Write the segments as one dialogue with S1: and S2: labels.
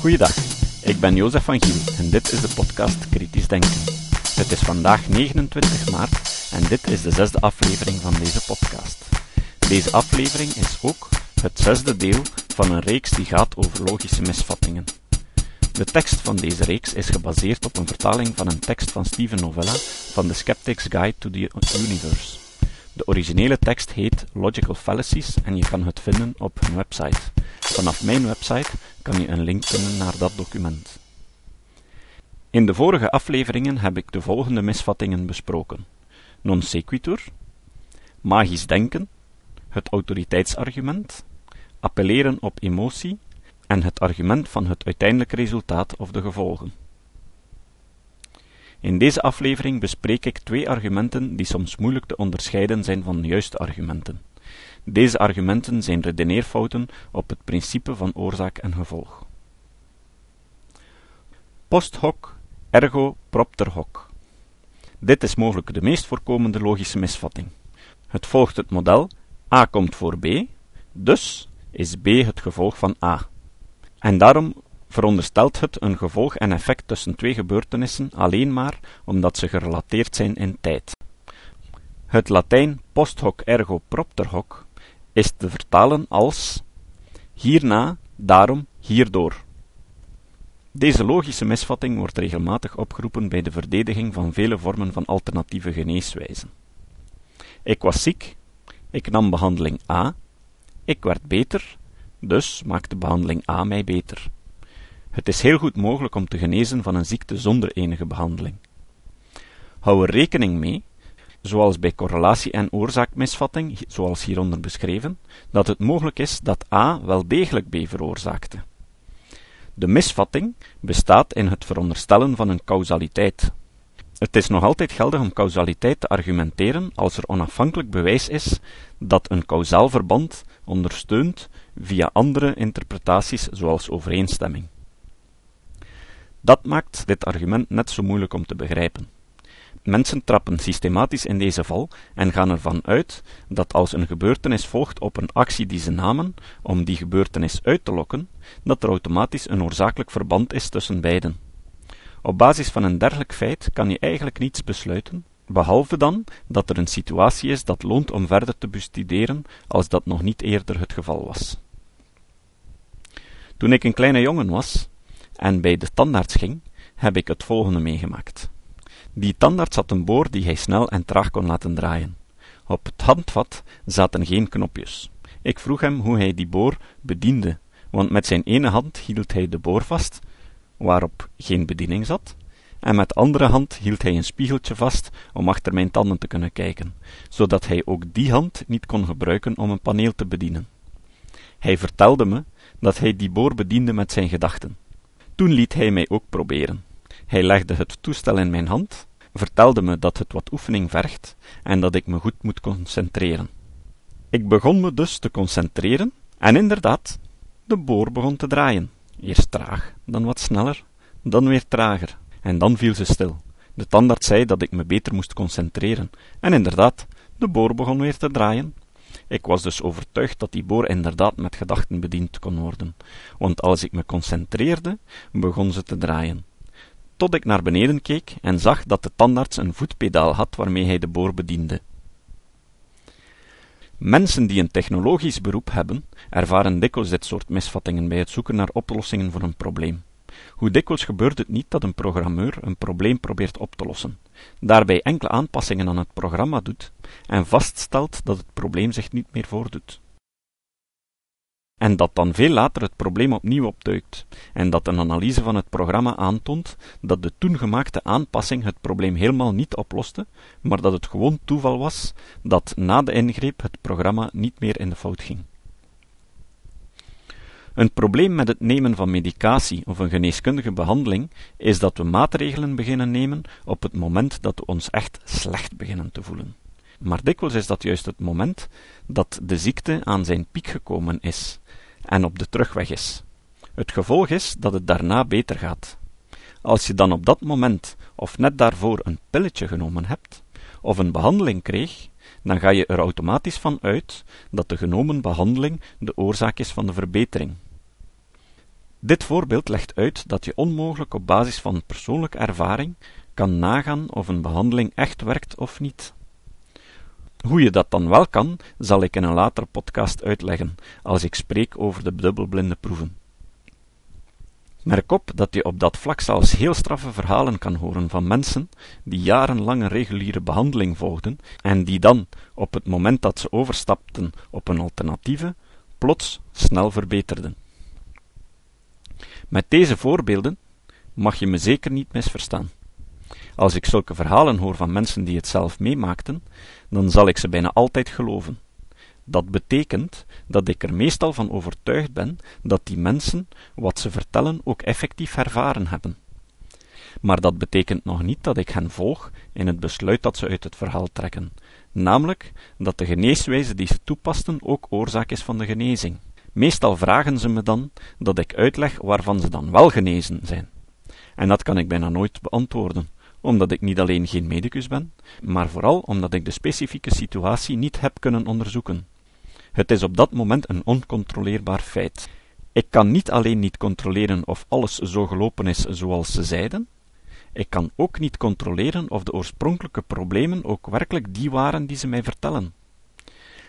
S1: Goeiedag, ik ben Jozef van Giel en dit is de podcast Kritisch Denken. Het is vandaag 29 maart en dit is de zesde aflevering van deze podcast. Deze aflevering is ook het zesde deel van een reeks die gaat over logische misvattingen. De tekst van deze reeks is gebaseerd op een vertaling van een tekst van Steven Novella van The Skeptic's Guide to the Universe. De originele tekst heet Logical Fallacies en je kan het vinden op hun website. Vanaf mijn website kan je een link vinden naar dat document. In de vorige afleveringen heb ik de volgende misvattingen besproken: non sequitur, magisch denken, het autoriteitsargument, appelleren op emotie en het argument van het uiteindelijke resultaat of de gevolgen. In deze aflevering bespreek ik twee argumenten die soms moeilijk te onderscheiden zijn van juiste argumenten. Deze argumenten zijn redeneerfouten op het principe van oorzaak en gevolg. Post hoc, ergo propter hoc. Dit is mogelijk de meest voorkomende logische misvatting. Het volgt het model A komt voor B, dus is B het gevolg van A. En daarom veronderstelt het een gevolg en effect tussen twee gebeurtenissen alleen maar omdat ze gerelateerd zijn in tijd. Het Latijn post hoc ergo propter hoc is te vertalen als hierna, daarom, hierdoor. Deze logische misvatting wordt regelmatig opgeroepen bij de verdediging van vele vormen van alternatieve geneeswijzen. Ik was ziek, ik nam behandeling A, ik werd beter, dus maakte behandeling A mij beter. Het is heel goed mogelijk om te genezen van een ziekte zonder enige behandeling. Hou er rekening mee, zoals bij correlatie en oorzaakmisvatting, zoals hieronder beschreven, dat het mogelijk is dat A wel degelijk B veroorzaakte. De misvatting bestaat in het veronderstellen van een causaliteit. Het is nog altijd geldig om causaliteit te argumenteren als er onafhankelijk bewijs is dat een causaal verband ondersteunt via andere interpretaties zoals overeenstemming. Dat maakt dit argument net zo moeilijk om te begrijpen. Mensen trappen systematisch in deze val en gaan ervan uit dat als een gebeurtenis volgt op een actie die ze namen om die gebeurtenis uit te lokken, dat er automatisch een oorzakelijk verband is tussen beiden. Op basis van een dergelijk feit kan je eigenlijk niets besluiten, behalve dan dat er een situatie is dat loont om verder te bestuderen als dat nog niet eerder het geval was. Toen ik een kleine jongen was en bij de tandarts ging, heb ik het volgende meegemaakt. Die tandarts had een boor die hij snel en traag kon laten draaien. Op het handvat zaten geen knopjes. Ik vroeg hem hoe hij die boor bediende, want met zijn ene hand hield hij de boor vast, waarop geen bediening zat, en met de andere hand hield hij een spiegeltje vast om achter mijn tanden te kunnen kijken, zodat hij ook die hand niet kon gebruiken om een paneel te bedienen. Hij vertelde me dat hij die boor bediende met zijn gedachten. Toen liet hij mij ook proberen. Hij legde het toestel in mijn hand, vertelde me dat het wat oefening vergt en dat ik me goed moet concentreren. Ik begon me dus te concentreren, en inderdaad, de boor begon te draaien. Eerst traag, dan wat sneller, dan weer trager, en dan viel ze stil. De tandarts zei dat ik me beter moest concentreren, en inderdaad, de boor begon weer te draaien. Ik was dus overtuigd dat die boor inderdaad met gedachten bediend kon worden, want als ik me concentreerde, begon ze te draaien tot ik naar beneden keek en zag dat de tandarts een voetpedaal had waarmee hij de boor bediende. Mensen die een technologisch beroep hebben, ervaren dikwijls dit soort misvattingen bij het zoeken naar oplossingen voor een probleem. Hoe dikwijls gebeurt het niet dat een programmeur een probleem probeert op te lossen, daarbij enkele aanpassingen aan het programma doet en vaststelt dat het probleem zich niet meer voordoet en dat dan veel later het probleem opnieuw opduikt, en dat een analyse van het programma aantoont dat de toen gemaakte aanpassing het probleem helemaal niet oploste, maar dat het gewoon toeval was dat na de ingreep het programma niet meer in de fout ging. Een probleem met het nemen van medicatie of een geneeskundige behandeling is dat we maatregelen beginnen nemen op het moment dat we ons echt slecht beginnen te voelen. Maar dikwijls is dat juist het moment dat de ziekte aan zijn piek gekomen is en op de terugweg is. Het gevolg is dat het daarna beter gaat. Als je dan op dat moment of net daarvoor een pilletje genomen hebt, of een behandeling kreeg, dan ga je er automatisch van uit dat de genomen behandeling de oorzaak is van de verbetering. Dit voorbeeld legt uit dat je onmogelijk op basis van persoonlijke ervaring kan nagaan of een behandeling echt werkt of niet. Hoe je dat dan wel kan, zal ik in een latere podcast uitleggen, als ik spreek over de dubbelblinde proeven. Merk op dat je op dat vlak zelfs heel straffe verhalen kan horen van mensen die jarenlang een reguliere behandeling volgden en die dan, op het moment dat ze overstapten op een alternatieve, plots snel verbeterden. Met deze voorbeelden mag je me zeker niet misverstaan. Als ik zulke verhalen hoor van mensen die het zelf meemaakten, dan zal ik ze bijna altijd geloven. Dat betekent dat ik er meestal van overtuigd ben dat die mensen wat ze vertellen ook effectief ervaren hebben. Maar dat betekent nog niet dat ik hen volg in het besluit dat ze uit het verhaal trekken, namelijk dat de geneeswijze die ze toepasten ook oorzaak is van de genezing. Meestal vragen ze me dan dat ik uitleg waarvan ze dan wel genezen zijn. En dat kan ik bijna nooit beantwoorden, omdat ik niet alleen geen medicus ben, maar vooral omdat ik de specifieke situatie niet heb kunnen onderzoeken. Het is op dat moment een oncontroleerbaar feit. Ik kan niet alleen niet controleren of alles zo gelopen is zoals ze zeiden, ik kan ook niet controleren of de oorspronkelijke problemen ook werkelijk die waren die ze mij vertellen.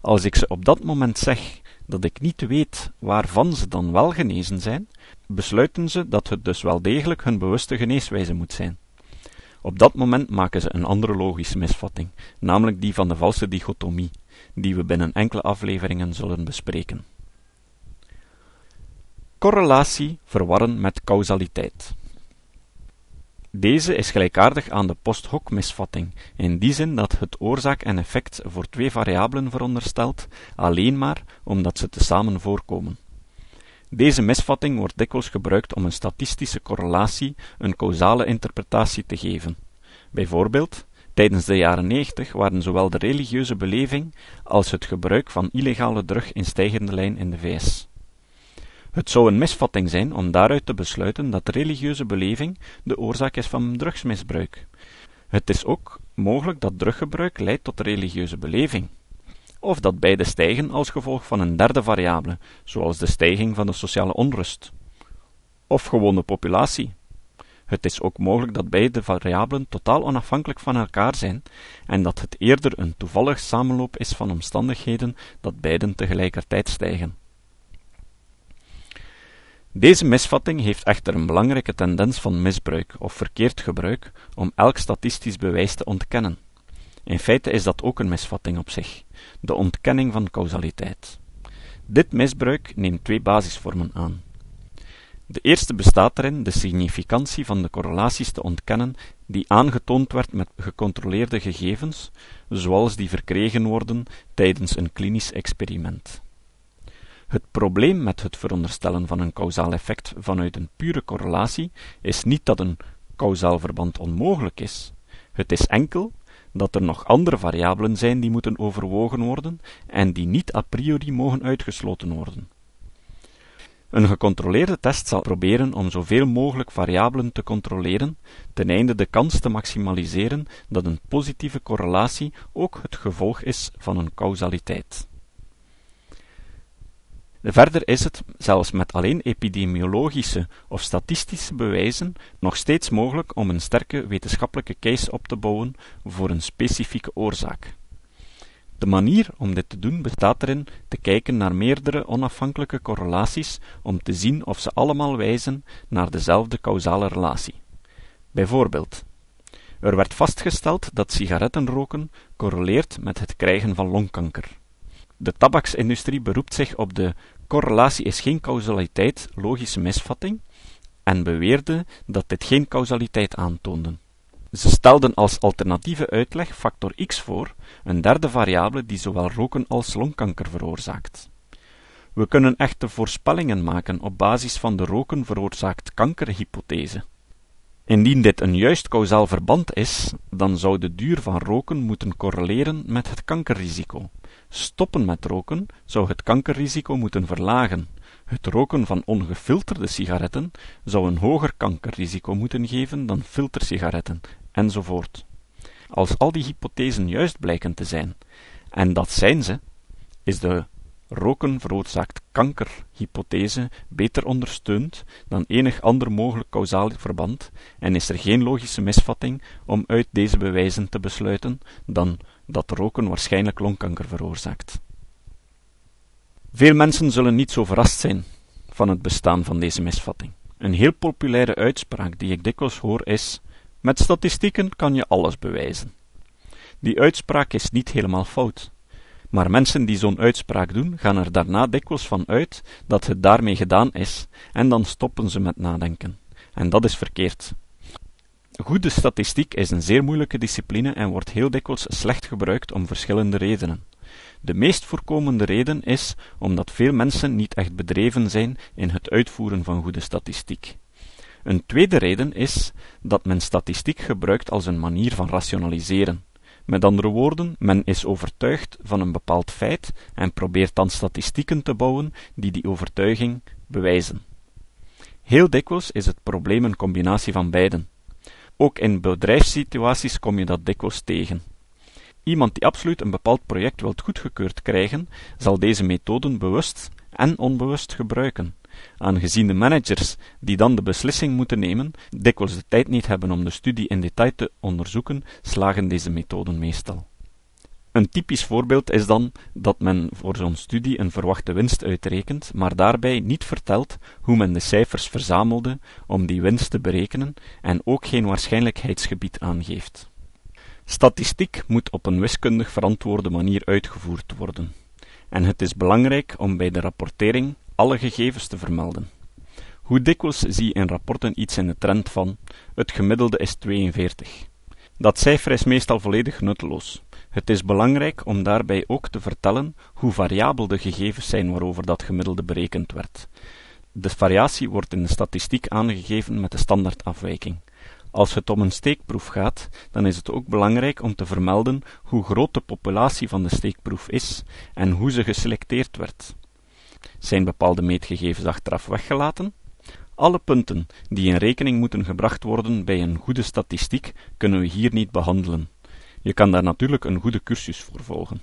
S1: Als ik ze op dat moment zeg dat ik niet weet waarvan ze dan wel genezen zijn, besluiten ze dat het dus wel degelijk hun bewuste geneeswijze moet zijn. Op dat moment maken ze een andere logische misvatting, namelijk die van de valse dichotomie, die we binnen enkele afleveringen zullen bespreken. Correlatie verwarren met causaliteit. Deze is gelijkaardig aan de post-hoc misvatting, in die zin dat het oorzaak en effect voor twee variabelen veronderstelt, alleen maar omdat ze tezamen voorkomen. Deze misvatting wordt dikwijls gebruikt om een statistische correlatie een causale interpretatie te geven. Bijvoorbeeld, tijdens de jaren 90 waren zowel de religieuze beleving als het gebruik van illegale drug in stijgende lijn in de VS. Het zou een misvatting zijn om daaruit te besluiten dat religieuze beleving de oorzaak is van drugsmisbruik. Het is ook mogelijk dat druggebruik leidt tot religieuze beleving of dat beide stijgen als gevolg van een derde variabele, zoals de stijging van de sociale onrust, of gewoon de populatie. Het is ook mogelijk dat beide variabelen totaal onafhankelijk van elkaar zijn en dat het eerder een toevallig samenloop is van omstandigheden dat beiden tegelijkertijd stijgen. Deze misvatting heeft echter een belangrijke tendens van misbruik of verkeerd gebruik om elk statistisch bewijs te ontkennen. In feite is dat ook een misvatting op zich, de ontkenning van causaliteit. Dit misbruik neemt twee basisvormen aan. De eerste bestaat erin de significantie van de correlaties te ontkennen die aangetoond werd met gecontroleerde gegevens, zoals die verkregen worden tijdens een klinisch experiment. Het probleem met het veronderstellen van een causaal effect vanuit een pure correlatie is niet dat een causaal verband onmogelijk is. Het is enkel dat er nog andere variabelen zijn die moeten overwogen worden en die niet a priori mogen uitgesloten worden. Een gecontroleerde test zal proberen om zoveel mogelijk variabelen te controleren, ten einde de kans te maximaliseren dat een positieve correlatie ook het gevolg is van een causaliteit. Verder is het, zelfs met alleen epidemiologische of statistische bewijzen, nog steeds mogelijk om een sterke wetenschappelijke case op te bouwen voor een specifieke oorzaak. De manier om dit te doen bestaat erin te kijken naar meerdere onafhankelijke correlaties om te zien of ze allemaal wijzen naar dezelfde causale relatie. Bijvoorbeeld, er werd vastgesteld dat sigarettenroken correleert met het krijgen van longkanker. De tabaksindustrie beroept zich op de correlatie is geen causaliteit logische misvatting en beweerde dat dit geen causaliteit aantoonde. Ze stelden als alternatieve uitleg factor x voor, een derde variabele die zowel roken als longkanker veroorzaakt. We kunnen echte voorspellingen maken op basis van de roken veroorzaakt kankerhypothese. Indien dit een juist causaal verband is, dan zou de duur van roken moeten correleren met het kankerrisico. Stoppen met roken zou het kankerrisico moeten verlagen. Het roken van ongefilterde sigaretten zou een hoger kankerrisico moeten geven dan filtersigaretten, enzovoort. Als al die hypothesen juist blijken te zijn, en dat zijn ze, is de roken veroorzaakt kanker-hypothese beter ondersteund dan enig ander mogelijk kausaal verband en is er geen logische misvatting om uit deze bewijzen te besluiten dan dat roken waarschijnlijk longkanker veroorzaakt. Veel mensen zullen niet zo verrast zijn van het bestaan van deze misvatting. Een heel populaire uitspraak die ik dikwijls hoor is: met statistieken kan je alles bewijzen. Die uitspraak is niet helemaal fout. Maar mensen die zo'n uitspraak doen, gaan er daarna dikwijls van uit dat het daarmee gedaan is, en dan stoppen ze met nadenken. En dat is verkeerd. Goede statistiek is een zeer moeilijke discipline en wordt heel dikwijls slecht gebruikt om verschillende redenen. De meest voorkomende reden is omdat veel mensen niet echt bedreven zijn in het uitvoeren van goede statistiek. Een tweede reden is dat men statistiek gebruikt als een manier van rationaliseren. Met andere woorden, men is overtuigd van een bepaald feit en probeert dan statistieken te bouwen die die overtuiging bewijzen. Heel dikwijls is het probleem een combinatie van beiden. Ook in bedrijfssituaties kom je dat dikwijls tegen. Iemand die absoluut een bepaald project wilt goedgekeurd krijgen, zal deze methoden bewust en onbewust gebruiken aangezien de managers die dan de beslissing moeten nemen, dikwijls de tijd niet hebben om de studie in detail te onderzoeken, slagen deze methoden meestal. Een typisch voorbeeld is dan dat men voor zo'n studie een verwachte winst uitrekent, maar daarbij niet vertelt hoe men de cijfers verzamelde om die winst te berekenen en ook geen waarschijnlijkheidsgebied aangeeft. Statistiek moet op een wiskundig verantwoorde manier uitgevoerd worden, en het is belangrijk om bij de rapportering alle gegevens te vermelden. Hoe dikwijls zie je in rapporten iets in de trend van het gemiddelde is 42. Dat cijfer is meestal volledig nutteloos. Het is belangrijk om daarbij ook te vertellen hoe variabel de gegevens zijn waarover dat gemiddelde berekend werd. De variatie wordt in de statistiek aangegeven met de standaardafwijking. Als het om een steekproef gaat, dan is het ook belangrijk om te vermelden hoe groot de populatie van de steekproef is en hoe ze geselecteerd werd. Zijn bepaalde meetgegevens achteraf weggelaten? Alle punten die in rekening moeten gebracht worden bij een goede statistiek kunnen we hier niet behandelen. Je kan daar natuurlijk een goede cursus voor volgen.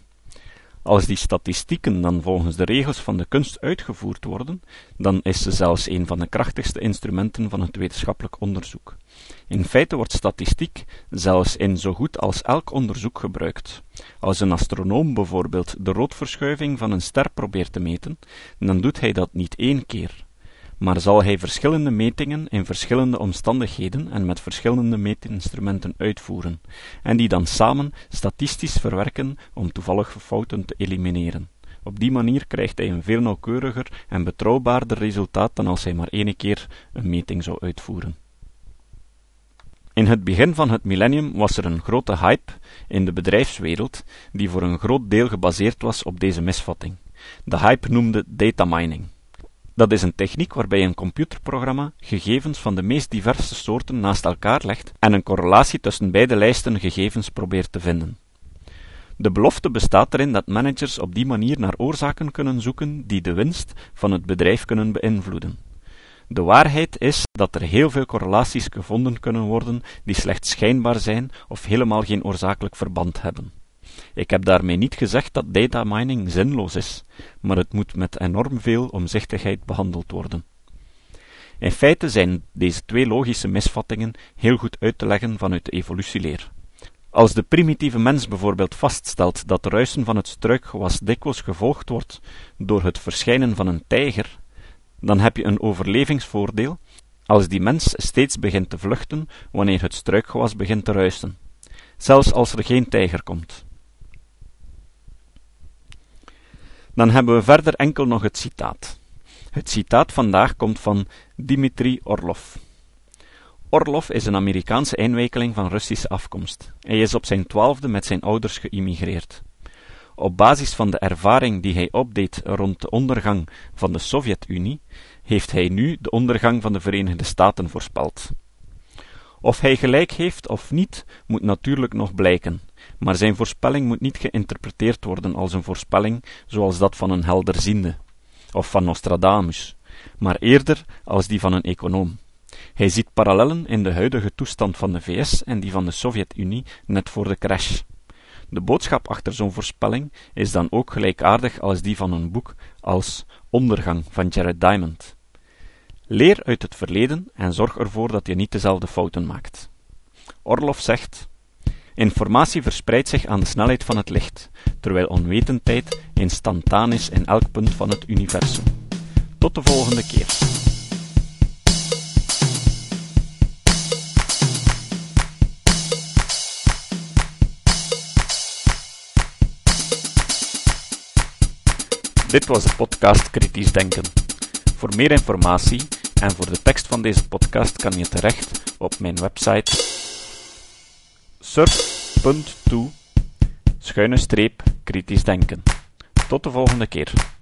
S1: Als die statistieken dan volgens de regels van de kunst uitgevoerd worden, dan is ze zelfs een van de krachtigste instrumenten van het wetenschappelijk onderzoek. In feite wordt statistiek zelfs in zo goed als elk onderzoek gebruikt. Als een astronoom bijvoorbeeld de roodverschuiving van een ster probeert te meten, dan doet hij dat niet één keer, maar zal hij verschillende metingen in verschillende omstandigheden en met verschillende meetinstrumenten uitvoeren, en die dan samen statistisch verwerken om toevallige fouten te elimineren. Op die manier krijgt hij een veel nauwkeuriger en betrouwbaarder resultaat dan als hij maar één keer een meting zou uitvoeren. In het begin van het millennium was er een grote hype in de bedrijfswereld die voor een groot deel gebaseerd was op deze misvatting. De hype noemde data mining. Dat is een techniek waarbij een computerprogramma gegevens van de meest diverse soorten naast elkaar legt en een correlatie tussen beide lijsten gegevens probeert te vinden. De belofte bestaat erin dat managers op die manier naar oorzaken kunnen zoeken die de winst van het bedrijf kunnen beïnvloeden. De waarheid is dat er heel veel correlaties gevonden kunnen worden die slechts schijnbaar zijn of helemaal geen oorzakelijk verband hebben. Ik heb daarmee niet gezegd dat data mining zinloos is, maar het moet met enorm veel omzichtigheid behandeld worden. In feite zijn deze twee logische misvattingen heel goed uit te leggen vanuit de evolutieleer. Als de primitieve mens bijvoorbeeld vaststelt dat de ruisen van het struikgewas dikwijls gevolgd wordt door het verschijnen van een tijger, dan heb je een overlevingsvoordeel als die mens steeds begint te vluchten wanneer het struikgewas begint te ruisen, zelfs als er geen tijger komt. Dan hebben we verder enkel nog het citaat. Het citaat vandaag komt van Dimitri Orlov. Orlov is een Amerikaanse inwijkeling van Russische afkomst. Hij is op zijn twaalfde met zijn ouders geïmigreerd. Op basis van de ervaring die hij opdeed rond de ondergang van de Sovjet-Unie, heeft hij nu de ondergang van de Verenigde Staten voorspeld. Of hij gelijk heeft of niet, moet natuurlijk nog blijken, maar zijn voorspelling moet niet geïnterpreteerd worden als een voorspelling zoals dat van een helderziende, of van Nostradamus, maar eerder als die van een econoom. Hij ziet parallellen in de huidige toestand van de VS en die van de Sovjet-Unie net voor de crash. De boodschap achter zo'n voorspelling is dan ook gelijkaardig als die van een boek als Ondergang van Jared Diamond. Leer uit het verleden en zorg ervoor dat je niet dezelfde fouten maakt. Orloff zegt: Informatie verspreidt zich aan de snelheid van het licht, terwijl onwetendheid instantaan is in elk punt van het universum. Tot de volgende keer. Dit was de podcast Kritisch Denken. Voor meer informatie en voor de tekst van deze podcast kan je terecht op mijn website surf.to schuine streep kritisch denken. Tot de volgende keer.